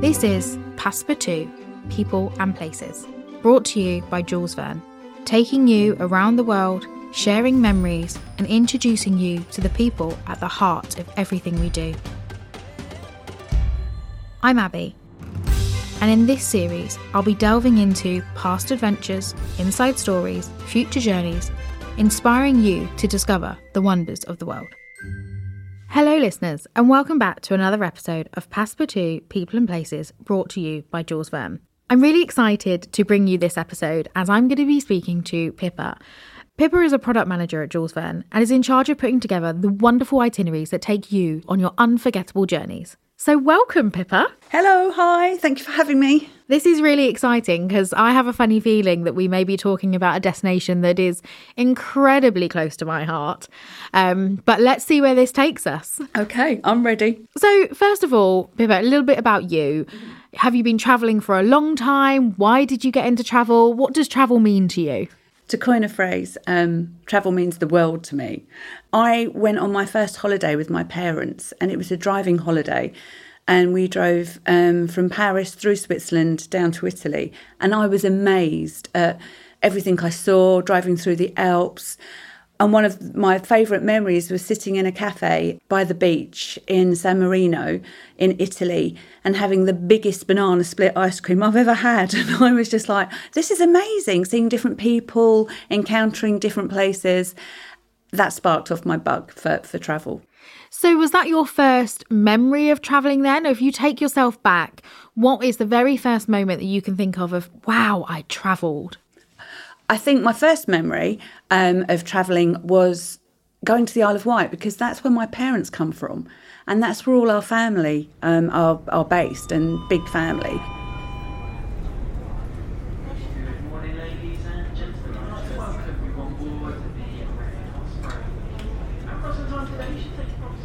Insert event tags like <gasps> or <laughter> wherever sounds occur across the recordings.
This is Passepartout People and Places, brought to you by Jules Verne, taking you around the world, sharing memories, and introducing you to the people at the heart of everything we do. I'm Abby, and in this series, I'll be delving into past adventures, inside stories, future journeys, inspiring you to discover the wonders of the world. Hello, listeners, and welcome back to another episode of Passepartout People and Places brought to you by Jules Verne. I'm really excited to bring you this episode as I'm going to be speaking to Pippa. Pippa is a product manager at Jules Verne and is in charge of putting together the wonderful itineraries that take you on your unforgettable journeys. So, welcome, Pippa. Hello, hi, thank you for having me. This is really exciting because I have a funny feeling that we may be talking about a destination that is incredibly close to my heart. Um, but let's see where this takes us. Okay, I'm ready. So, first of all, Pippa, a little bit about you. Have you been travelling for a long time? Why did you get into travel? What does travel mean to you? To coin a phrase, um, travel means the world to me. I went on my first holiday with my parents, and it was a driving holiday. And we drove um, from Paris through Switzerland down to Italy. And I was amazed at everything I saw driving through the Alps. And one of my favourite memories was sitting in a cafe by the beach in San Marino in Italy and having the biggest banana split ice cream I've ever had. <laughs> And I was just like, this is amazing, seeing different people, encountering different places. That sparked off my bug for, for travel. So, was that your first memory of travelling then? Or if you take yourself back, what is the very first moment that you can think of of, wow, I travelled? I think my first memory um, of travelling was going to the Isle of Wight because that's where my parents come from, and that's where all our family um, are, are based and big family.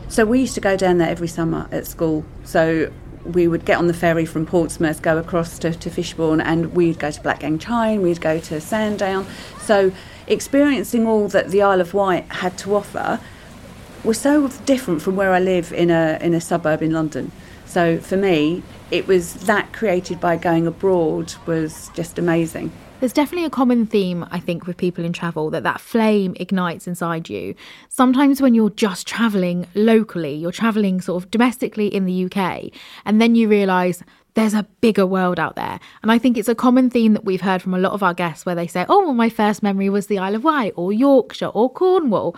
So we used to go down there every summer at school. So we would get on the ferry from Portsmouth, go across to, to Fishbourne, and we'd go to Blackgang Chine, we'd go to Sandown. So, experiencing all that the Isle of Wight had to offer was so different from where I live in a in a suburb in London. So for me, it was that created by going abroad was just amazing. There's definitely a common theme, I think, with people in travel that that flame ignites inside you. Sometimes when you're just traveling locally, you're traveling sort of domestically in the UK, and then you realize there's a bigger world out there. And I think it's a common theme that we've heard from a lot of our guests where they say, oh, well, my first memory was the Isle of Wight or Yorkshire or Cornwall.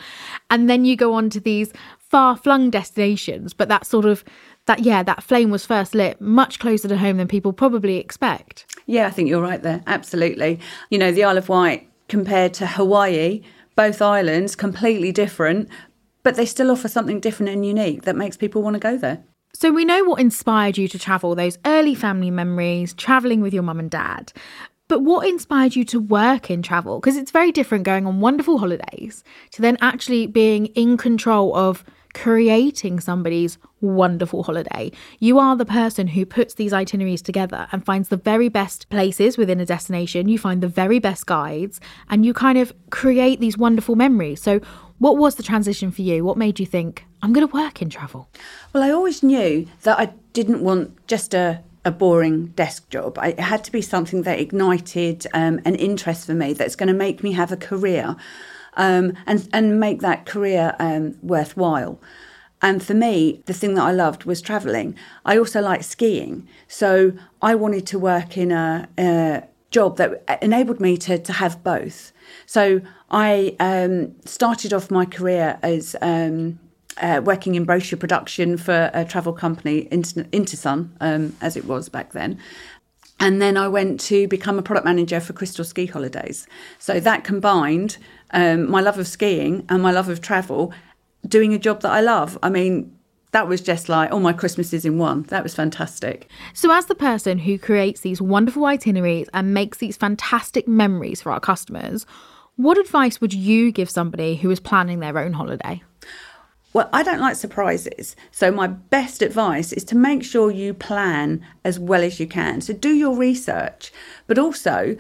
And then you go on to these far flung destinations, but that sort of that yeah that flame was first lit much closer to home than people probably expect. Yeah i think you're right there. Absolutely. You know the isle of wight compared to hawaii both islands completely different but they still offer something different and unique that makes people want to go there. So we know what inspired you to travel those early family memories traveling with your mum and dad. But what inspired you to work in travel? Because it's very different going on wonderful holidays to then actually being in control of creating somebody's wonderful holiday. You are the person who puts these itineraries together and finds the very best places within a destination. You find the very best guides and you kind of create these wonderful memories. So, what was the transition for you? What made you think, I'm going to work in travel? Well, I always knew that I didn't want just a a boring desk job. It had to be something that ignited um, an interest for me that's going to make me have a career um, and and make that career um, worthwhile. And for me, the thing that I loved was travelling. I also liked skiing, so I wanted to work in a, a job that enabled me to to have both. So I um, started off my career as um, uh, working in brochure production for a travel company, Inter- Intersun, um, as it was back then. And then I went to become a product manager for Crystal Ski Holidays. So that combined um, my love of skiing and my love of travel, doing a job that I love. I mean, that was just like all my Christmases in one. That was fantastic. So, as the person who creates these wonderful itineraries and makes these fantastic memories for our customers, what advice would you give somebody who is planning their own holiday? Well, I don't like surprises. So, my best advice is to make sure you plan as well as you can. So, do your research, but also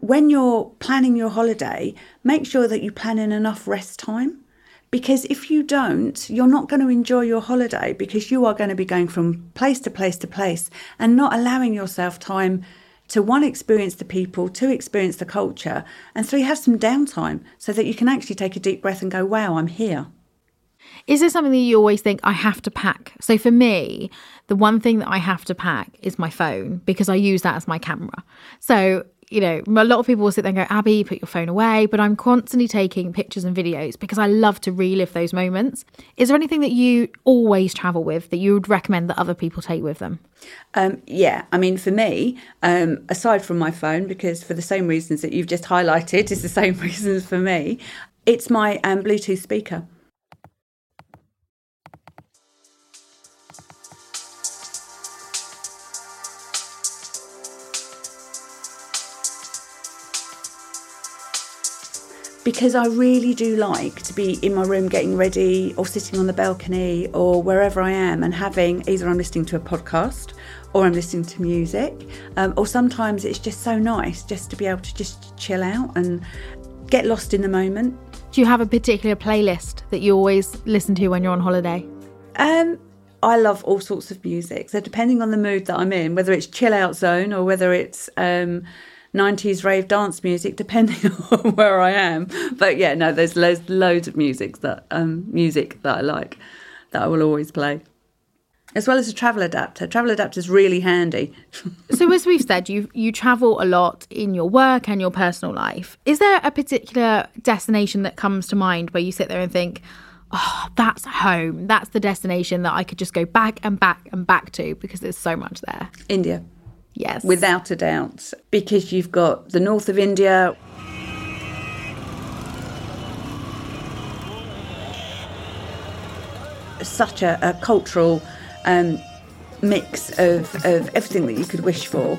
when you're planning your holiday, make sure that you plan in enough rest time Because if you don't, you're not going to enjoy your holiday because you are going to be going from place to place to place and not allowing yourself time to one, experience the people, two, experience the culture, and three, have some downtime so that you can actually take a deep breath and go, wow, I'm here. Is there something that you always think I have to pack? So for me, the one thing that I have to pack is my phone because I use that as my camera. So you know, a lot of people will sit there and go, Abby, put your phone away. But I'm constantly taking pictures and videos because I love to relive those moments. Is there anything that you always travel with that you would recommend that other people take with them? Um, yeah, I mean, for me, um, aside from my phone, because for the same reasons that you've just highlighted, <laughs> is the same <laughs> reasons for me, it's my um, Bluetooth speaker. Because I really do like to be in my room getting ready or sitting on the balcony or wherever I am and having either I'm listening to a podcast or I'm listening to music, um, or sometimes it's just so nice just to be able to just chill out and get lost in the moment. Do you have a particular playlist that you always listen to when you're on holiday? Um, I love all sorts of music. So depending on the mood that I'm in, whether it's chill out zone or whether it's um, 90s rave dance music, depending <laughs> on where I am. But yeah, no, there's loads, loads of music that um, music that I like that I will always play. As well as a travel adapter. Travel adapter is really handy. <laughs> so as we've said, you you travel a lot in your work and your personal life. Is there a particular destination that comes to mind where you sit there and think, oh, that's home. That's the destination that I could just go back and back and back to because there's so much there. India. Yes. Without a doubt. Because you've got the north of India. Such a, a cultural um, mix of, of everything that you could wish for.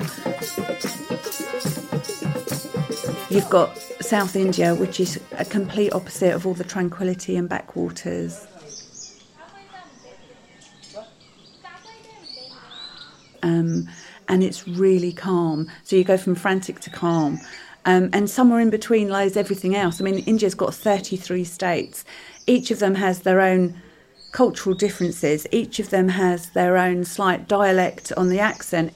You've got South India, which is a complete opposite of all the tranquility and backwaters. Um, and it's really calm. So you go from frantic to calm. Um, and somewhere in between lies everything else. I mean, India's got 33 states. Each of them has their own cultural differences. Each of them has their own slight dialect on the accent.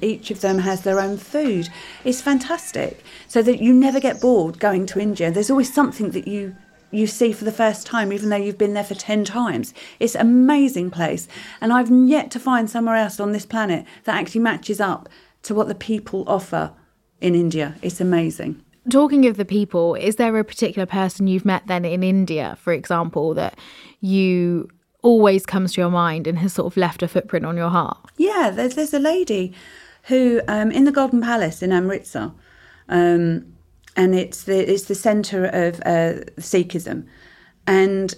Each of them has their own food. It's fantastic. So that you never get bored going to India. There's always something that you you see for the first time, even though you've been there for 10 times. It's an amazing place. And I've yet to find somewhere else on this planet that actually matches up to what the people offer in India. It's amazing. Talking of the people, is there a particular person you've met then in India, for example, that you always comes to your mind and has sort of left a footprint on your heart? Yeah, there's, there's a lady who, um, in the Golden Palace in Amritsar, um, and it's the it's the centre of uh, Sikhism, and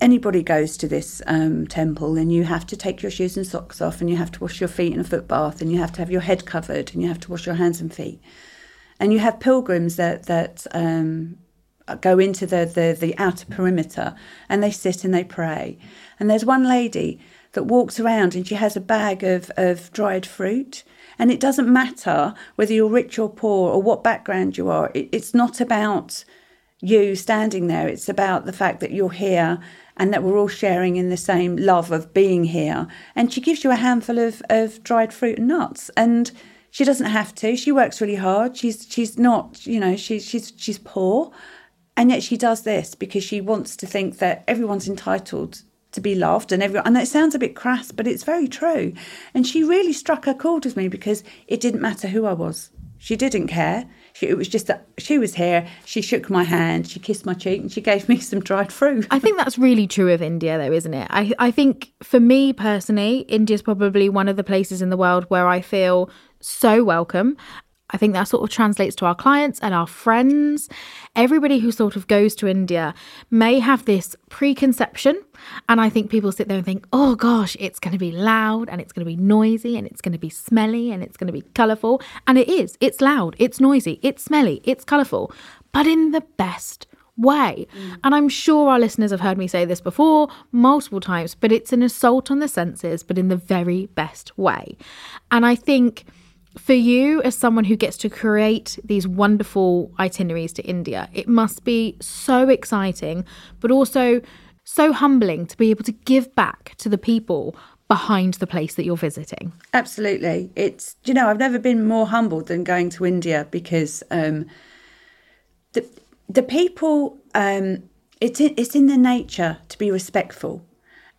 anybody goes to this um, temple, and you have to take your shoes and socks off, and you have to wash your feet in a foot bath, and you have to have your head covered, and you have to wash your hands and feet, and you have pilgrims that that um, go into the, the the outer perimeter, and they sit and they pray, and there's one lady that walks around, and she has a bag of of dried fruit and it doesn't matter whether you're rich or poor or what background you are. It's not about you standing there. It's about the fact that you're here and that we're all sharing in the same love of being here. And she gives you a handful of, of dried fruit and nuts. And she doesn't have to. She works really hard. She's she's not, you know, she's she's she's poor. And yet she does this because she wants to think that everyone's entitled to be loved and everyone and it sounds a bit crass but it's very true. And she really struck a chord with me because it didn't matter who i was. She didn't care. She, it was just that she was here. She shook my hand. She kissed my cheek and she gave me <laughs> some dried fruit. I think that's really true of india though isn't it? I, I think for me personally india's probably one of the places in the world where i feel so welcome I think that sort of translates to our clients and our friends. Everybody who sort of goes to India may have this preconception. And I think people sit there and think, oh gosh, it's going to be loud and it's going to be noisy and it's going to be smelly and it's going to be colourful. And it is. It's loud, it's noisy, it's smelly, it's colourful, but in the best way. Mm. And I'm sure our listeners have heard me say this before multiple times, but it's an assault on the senses, but in the very best way. And I think for you, as someone who gets to create these wonderful itineraries to India, it must be so exciting, but also so humbling to be able to give back to the people behind the place that you're visiting. Absolutely. It's, you know, I've never been more humbled than going to India because um, the, the people, um, it's, it's in their nature to be respectful.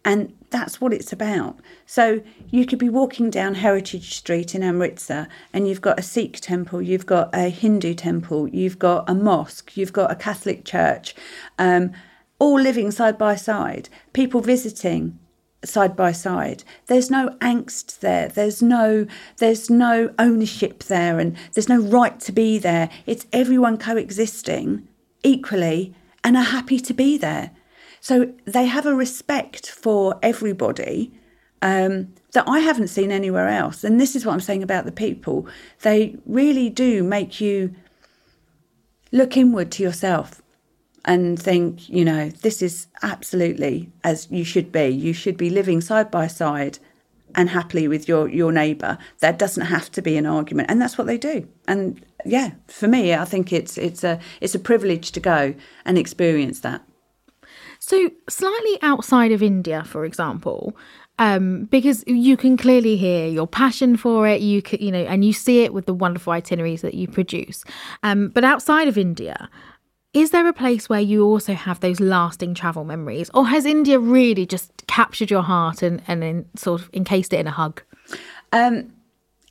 And that's what it's about. So you could be walking down Heritage Street in Amritsar and you've got a Sikh temple, you've got a Hindu temple, you've got a mosque, you've got a Catholic church, um, all living side by side, people visiting side by side. There's no angst there. There's no there's no ownership there and there's no right to be there. It's everyone coexisting equally and are happy to be there so they have a respect for everybody um, that I haven't seen anywhere else. And this is what I'm saying about the people. They really do make you look inward to yourself and think, you know, this is absolutely as you should be. You should be living side by side and happily with your your neighbour. That doesn't have to be an argument, and that's what they do. And yeah, for me, I think it's it's a it's a privilege to go and experience that. So, slightly outside of India, for example, um, because you can clearly hear your passion for it, you can, you know, and you see it with the wonderful itineraries that you produce. Um, but outside of India, is there a place where you also have those lasting travel memories, or has India really just captured your heart and and then sort of encased it in a hug? Um,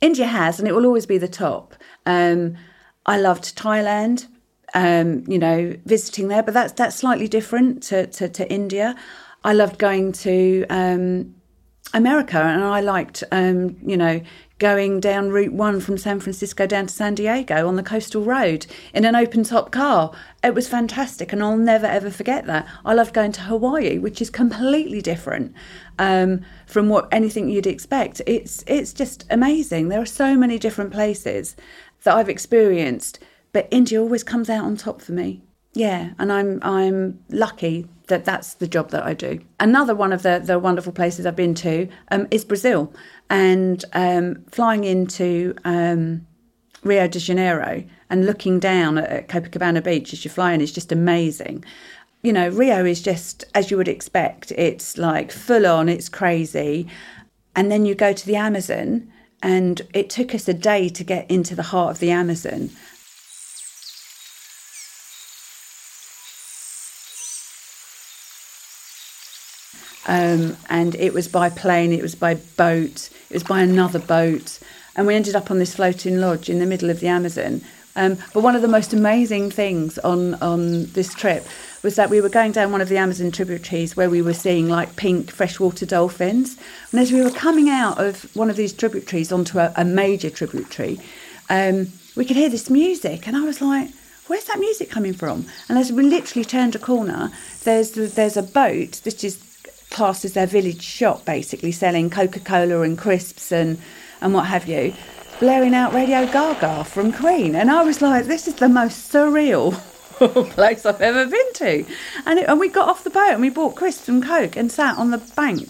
India has, and it will always be the top. Um, I loved Thailand um, you know, visiting there. But that's that's slightly different to, to, to India. I loved going to um, America, and I liked, um, you know, going down Route One from San Francisco down to San Diego on the coastal road in an open top car. It was fantastic, and I'll never ever forget that. I loved going to Hawaii, which is completely different um, from what anything you'd expect. It's it's just amazing. There are so many different places that I've experienced but India always comes out on top for me. Yeah, and I'm I'm lucky that that's the job that I do. Another one of the, the wonderful places I've been to um, is Brazil, and um, flying into um, Rio de Janeiro and looking down at Copacabana Beach as you fly in is just amazing. You know, Rio is just as you would expect. It's like full on, it's crazy, and then you go to the Amazon, and it took us a day to get into the heart of the Amazon Um, and it was by plane, it was by boat, it was by another boat. And we ended up on this floating lodge in the middle of the Amazon. Um, but one of the most amazing things on, on this trip was that we were going down one of the Amazon tributaries where we were seeing like pink freshwater dolphins. And as we were coming out of one of these tributaries onto a, a major tributary, um, we could hear this music. And I was like, where's that music coming from? And as we literally turned a corner, there's there's a boat that is classed as their village shop, basically selling Coca Cola and crisps and, and what have you, blaring out Radio Gaga from Queen. And I was like, this is the most surreal <laughs> place I've ever been to. And, it, and we got off the boat and we bought crisps and Coke and sat on the bank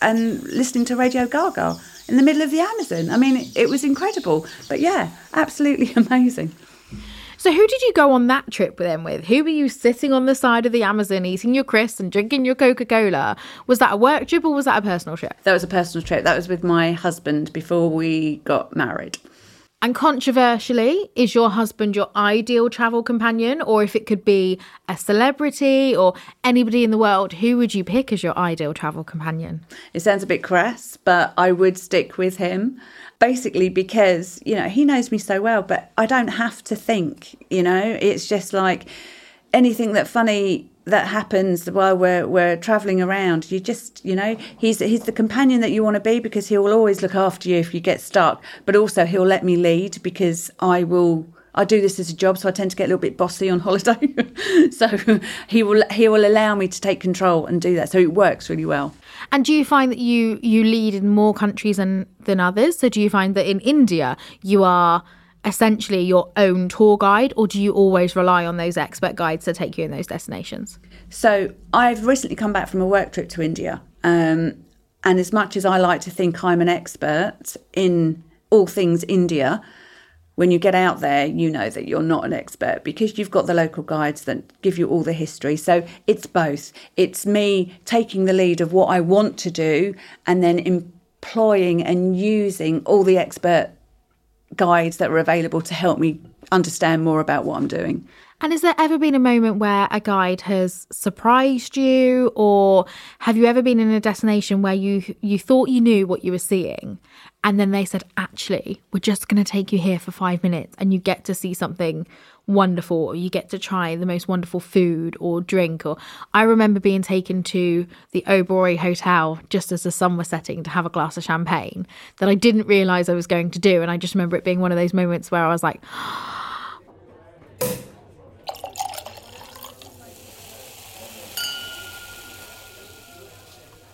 and listening to Radio Gaga in the middle of the Amazon. I mean, it, it was incredible. But yeah, absolutely <laughs> amazing. So, who did you go on that trip with them with? Who were you sitting on the side of the Amazon eating your crisps and drinking your Coca Cola? Was that a work trip or was that a personal trip? That was a personal trip. That was with my husband before we got married. And controversially, is your husband your ideal travel companion? Or if it could be a celebrity or anybody in the world, who would you pick as your ideal travel companion? It sounds a bit crass, but I would stick with him basically because you know he knows me so well but i don't have to think you know it's just like anything that funny that happens while we're we're traveling around you just you know he's he's the companion that you want to be because he will always look after you if you get stuck but also he'll let me lead because i will I do this as a job, so I tend to get a little bit bossy on <laughs> holiday. so he will he will allow me to take control and do that. So it works really well. And do you find that you you lead in more countries than than others? So do you find that in India you are essentially your own tour guide, or do you always rely on those expert guides to take you in those destinations? So I've recently come back from a work trip to India, um, and as much as I like to think I'm an expert in all things India, when you get out there, you know that you're not an expert because you've got the local guides that give you all the history. So it's both. It's me taking the lead of what I want to do and then employing and using all the expert guides that are available to help me understand more about what I'm doing. And has there ever been a moment where a guide has surprised you, or have you ever been in a destination where you you thought you knew what you were seeing, and then they said, "Actually, we're just going to take you here for five minutes, and you get to see something wonderful, or you get to try the most wonderful food or drink." Or I remember being taken to the Oberoi Hotel just as the sun was setting to have a glass of champagne that I didn't realize I was going to do, and I just remember it being one of those moments where I was like. <gasps> Oh,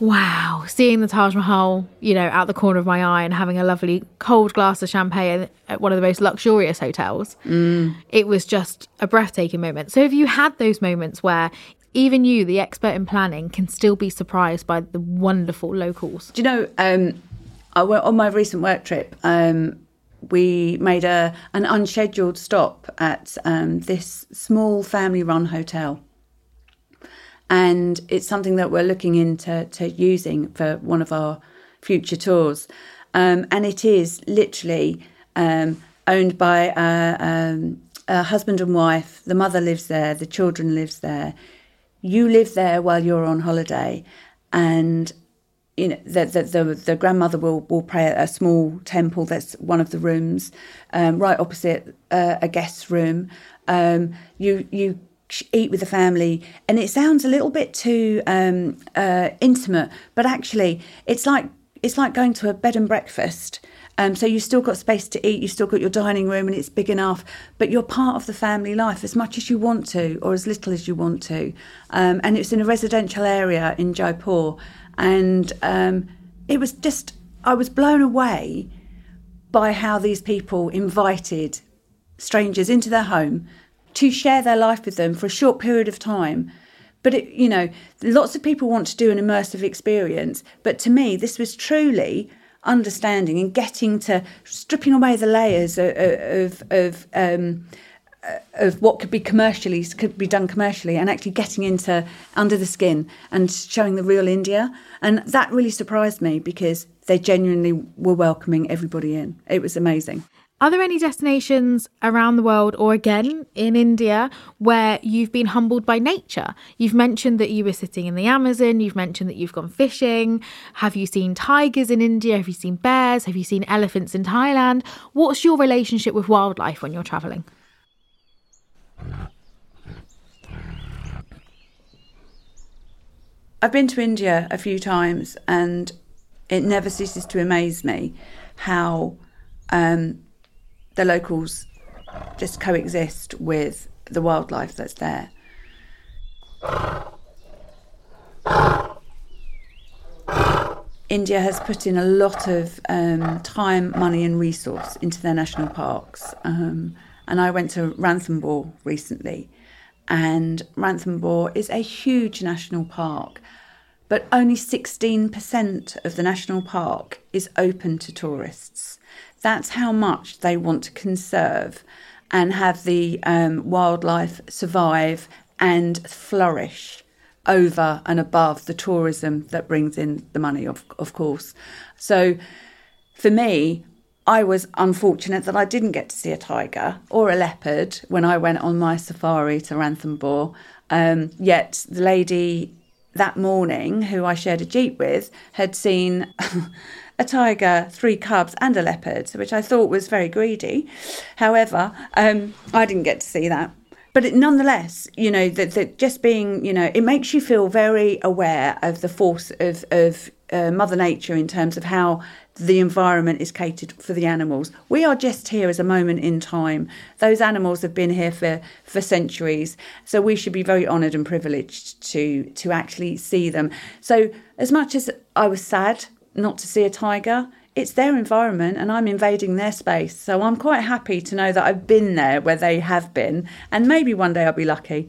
wow, seeing the Taj Mahal, you know, out the corner of my eye and having a lovely cold glass of champagne at one of the most luxurious hotels, mm. it was just a breathtaking moment. So, have you had those moments where even you, the expert in planning, can still be surprised by the wonderful locals? Do you know, um, I went on my recent work trip. Um, we made a an unscheduled stop at um, this small family run hotel and it's something that we're looking into to using for one of our future tours. Um, and it is literally um, owned by a, um, a, husband and wife. The mother lives there, the children lives there. You live there while you're on holiday, and you know the the, the, the grandmother will will pray at a small temple that's one of the rooms, um, right opposite uh, a guest room. Um, you you eat with the family. And it sounds a little bit too um, uh, intimate but actually it's like it's like going to a bed and breakfast. Um, so you've still got space to eat you've still got your dining room and it's big enough but you're part of the family life as much as you want to or as little as you want to. Um, and it's in a residential area in jaipur. And um, it was just i was blown away by how these people invited strangers into their home to share their life with them for a short period of time. But, it, you know, lots of people want to do an immersive experience. But to me, this was truly understanding and getting to stripping away the layers of, of, um, of what could be commercially could be done commercially and actually getting into under the skin and showing the real India and that really surprised me because they genuinely were welcoming everybody in it was amazing are there any destinations around the world or again in India where you've been humbled by nature? You've mentioned that you were sitting in the Amazon, you've mentioned that you've gone fishing. Have you seen tigers in India? Have you seen bears? Have you seen elephants in Thailand? What's your relationship with wildlife when you're travelling? I've been to India a few times and it never ceases to amaze me how um, the locals just coexist with the wildlife that's there. India has put in a lot of um, time, money, and resource into their national parks. Um, and I went to Ranthambore recently, and Ranthambore is a huge national park, but only 16% of the national park is open to tourists. That's how much they want to conserve and have the um, wildlife survive and flourish over and above the tourism that brings in the money, of, of course. So for me, I was unfortunate that I didn't get to see a tiger or a leopard when I went on my safari to Ranthambore. Um, yet the lady that morning, who I shared a jeep with, had seen <laughs> a tiger, three cubs, and a leopard, which I thought was very greedy. However, um, I didn't get to see that. But it, nonetheless, you know, that, that just being, you know, it makes you feel very aware of the force of, of uh, Mother Nature in terms of how the environment is catered for the animals. We are just here as a moment in time. Those animals have been here for, for centuries, so we should be very honoured and privileged to to actually see them. So as much as I was sad not to see a tiger. It's their environment and I'm invading their space. So I'm quite happy to know that I've been there where they have been. And maybe one day I'll be lucky,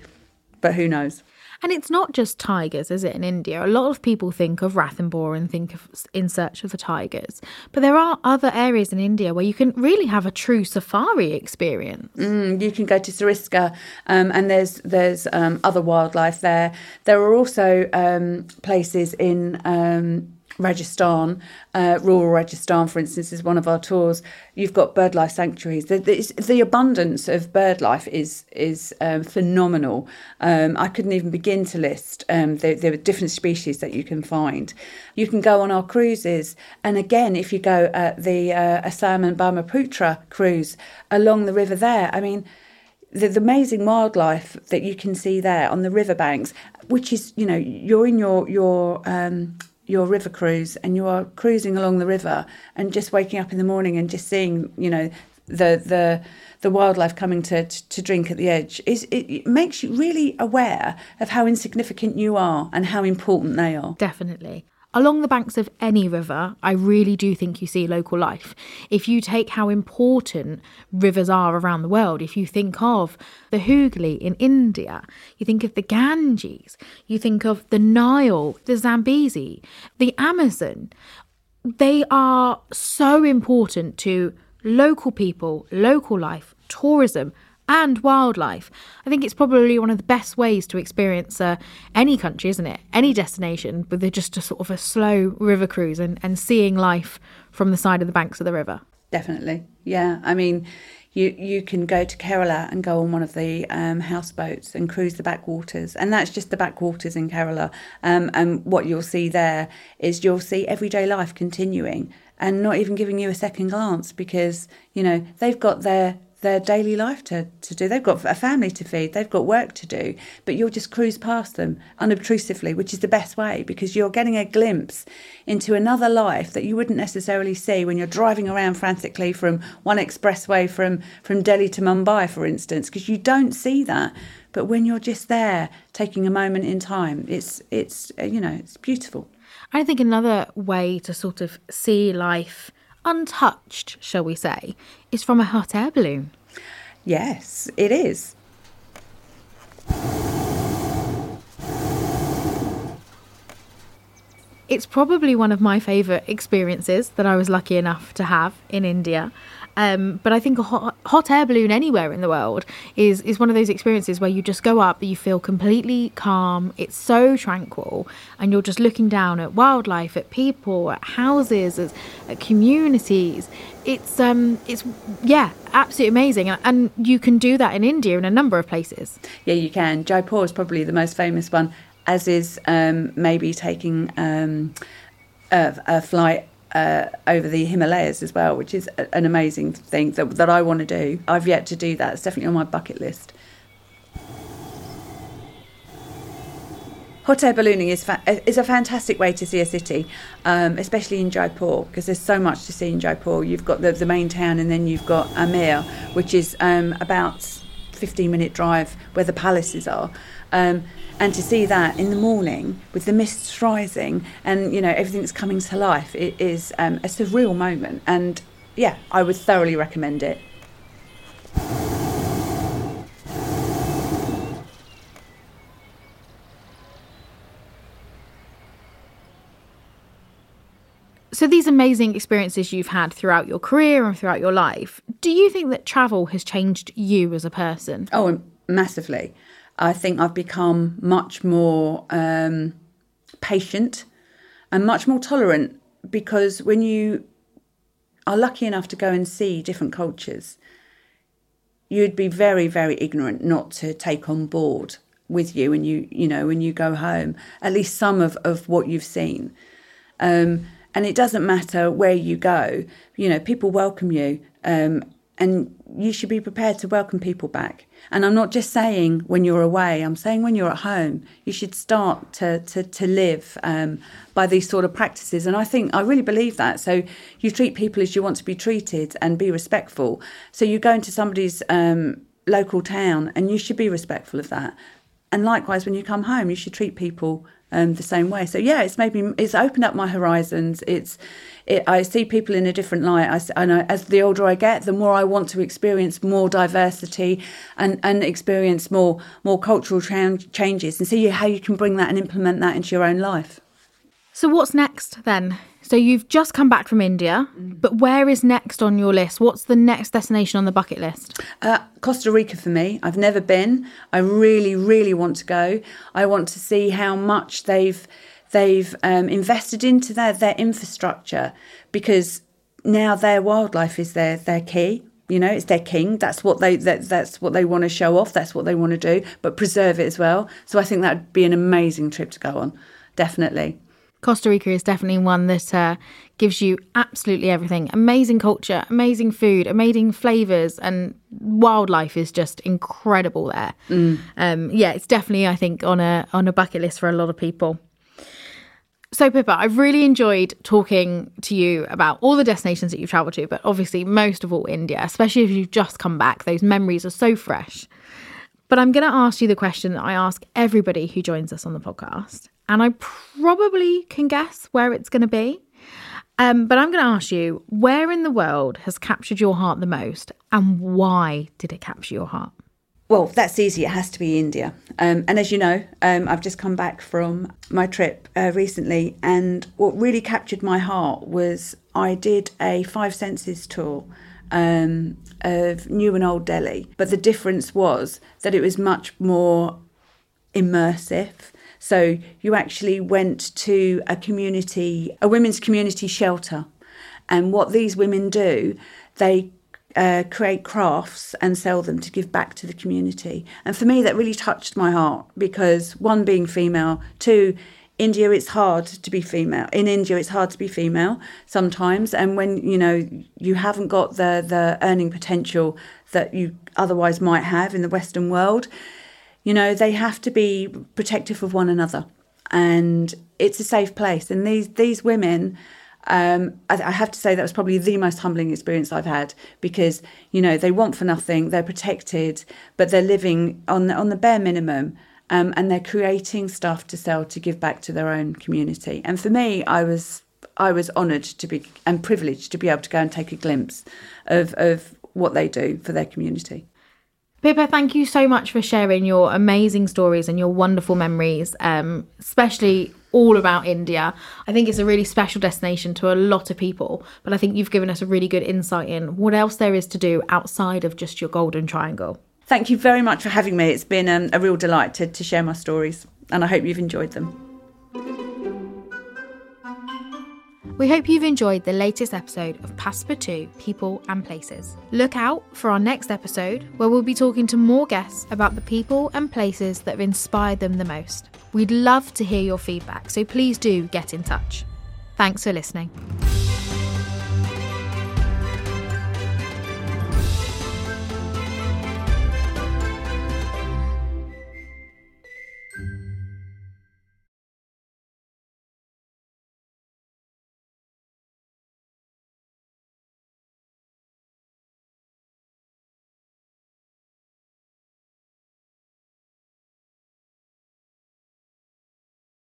but who knows? And it's not just tigers, is it, in India? A lot of people think of Ranthambore and think of In Search of the Tigers. But there are other areas in India where you can really have a true safari experience. Mm, you can go to Sariska um, and there's there's um, other wildlife there. There are also um, places in um, Rajasthan, uh, rural Rajasthan, for instance, is one of our tours. You've got bird life sanctuaries. The, the, the abundance of bird life is is um, phenomenal. Um, I couldn't even begin to list um, the, the different species that you can find. You can go on our cruises, and again, if you go at the uh, Assam and Brahmaputra cruise along the river there, I mean the, the, amazing wildlife that you can see there on the riverbanks, which is, you know, you're in your your um, your river cruise and you are cruising along the river and just waking up in the morning and just seeing, you know, the the the wildlife coming to, to drink at the edge is it, it makes you really aware of how insignificant you are and how important they are. Definitely. Along the banks of any river, I really do think you see local life. If you take how important rivers are around the world, if you think of the Hooghly in India, you think of the Ganges, you think of the Nile, the Zambezi, the Amazon, they are so important to local people, local life, tourism, and wildlife. I think it's probably one of the best ways to experience uh, any country, isn't it? Any destination with just a sort of a slow river cruise and, and seeing life from the side of the banks of the river. Definitely, yeah. I mean, you you can go to Kerala and go on one of the um, houseboats and cruise the backwaters, and that's just the backwaters in Kerala. Um, and what you'll see there is you'll see everyday life continuing and not even giving you a second glance because you know they've got their their daily life to, to do. They've got a family to feed, they've got work to do, but you'll just cruise past them unobtrusively, which is the best way because you're getting a glimpse into another life that you wouldn't necessarily see when you're driving around frantically from one expressway from, from Delhi to Mumbai, for instance, because you don't see that. But when you're just there, taking a moment in time, it's it's you know it's beautiful. I think another way to sort of see life untouched, shall we say, is from a hot air balloon. Yes, it is. It's probably one of my favourite experiences that I was lucky enough to have in India. Um, but I think a hot, hot, air balloon anywhere in the world is is one of those experiences where you just go up, you feel completely calm. It's so tranquil, and you're just looking down at wildlife, at people, at houses, at, at communities. It's um, it's yeah, absolutely amazing, and, you can do that in India in a number of places. Yeah, you can. Jaipur is probably the most famous one, as is um, maybe taking um, a, a flight uh, over the Himalayas as well, which is a, an amazing thing that, that I want to do. I've yet to do that. It's definitely on my bucket list. Hot air ballooning is fa- is a fantastic way to see a city, um, especially in Jaipur, because there's so much to see in Jaipur. You've got the, the main town, and then you've got Amer, which is um, about 15 minute drive where the palaces are. Um, and to see that in the morning with the mists rising and you know everything's coming to life it is um, a surreal moment and yeah i would thoroughly recommend it So, these amazing experiences you've had throughout your career and throughout your life, do you think that travel has changed you as a person? Oh, massively. I think I've become much more um, patient and much more tolerant because when you are lucky enough to go and see different cultures, you'd be very, very ignorant not to take on board with you when you, you know, when you go home, at least some of, of what you've seen. Um, and it doesn't matter where you go, you know, people welcome you. Um, and you should be prepared to welcome people back. And I'm not just saying when you're away, I'm saying when you're at home, you should start to, to, to live um, by these sort of practices. And I think, I really believe that. So you treat people as you want to be treated and be respectful. So you go into somebody's um, local town and you should be respectful of that. And likewise, when you come home, you should treat people um, the same way. So yeah, it's made me, it's opened up my horizons. It's, it, I see people in a different light. I, I as the older I get, the more I want to experience more diversity and, and experience more more cultural tra- changes and see how you can bring that and implement that into your own life. So what's next then? So you've just come back from India, but where is next on your list? What's the next destination on the bucket list? Uh, Costa Rica for me. I've never been. I really, really want to go. I want to see how much they've they've um, invested into their their infrastructure because now their wildlife is their their key. You know, it's their king. That's what they that, that's what they want to show off. That's what they want to do, but preserve it as well. So I think that'd be an amazing trip to go on. Definitely. Costa Rica is definitely one that uh, gives you absolutely everything amazing culture, amazing food, amazing flavors, and wildlife is just incredible there. Mm. Um, yeah, it's definitely, I think, on a, on a bucket list for a lot of people. So, Pippa, I've really enjoyed talking to you about all the destinations that you've traveled to, but obviously, most of all, India, especially if you've just come back. Those memories are so fresh. But I'm going to ask you the question that I ask everybody who joins us on the podcast and I probably can guess where it's going to be. Um, but I'm going to ask you where in the world has captured your heart the most and why did it capture your heart? Well, that's easy. It has to be India. Um, and as you know, um, I've just come back from my trip uh, recently, and what really captured my heart was I did a five senses tour um, of New and Old Delhi. But the difference was that it was much more immersive. So you actually went to a community, a women's community shelter. And what these women do, they uh, create crafts and sell them to give back to the community. And for me, that really touched my heart because one, being female, two, India, it's hard to be female. In India, it's hard to be female sometimes, and when you know you haven't got the the earning potential that you otherwise might have in the Western world, you know, they have to be protective of one another, and it's a safe place. And these these women, um, I, I, have to say that was probably the most humbling experience I've had because you know they want for nothing, they're protected, but they're living on on the bare minimum. Um, and they're creating stuff to sell to give back to their own community. And for me, I was I was honoured to be and privileged to be able to go and take a glimpse of of what they do for their community. Pippa, thank you so much for sharing your amazing stories and your wonderful memories, um, especially all about India. I think it's a really special destination to a lot of people, but I think you've given us a really good insight in what else there is to do outside of just your Golden Triangle. Thank you very much for having me. It's been um, a real delight to, to share my stories, and I hope you've enjoyed them. We hope you've enjoyed the latest episode of Passepartout People and Places. Look out for our next episode where we'll be talking to more guests about the people and places that have inspired them the most. We'd love to hear your feedback, so please do get in touch. Thanks for listening.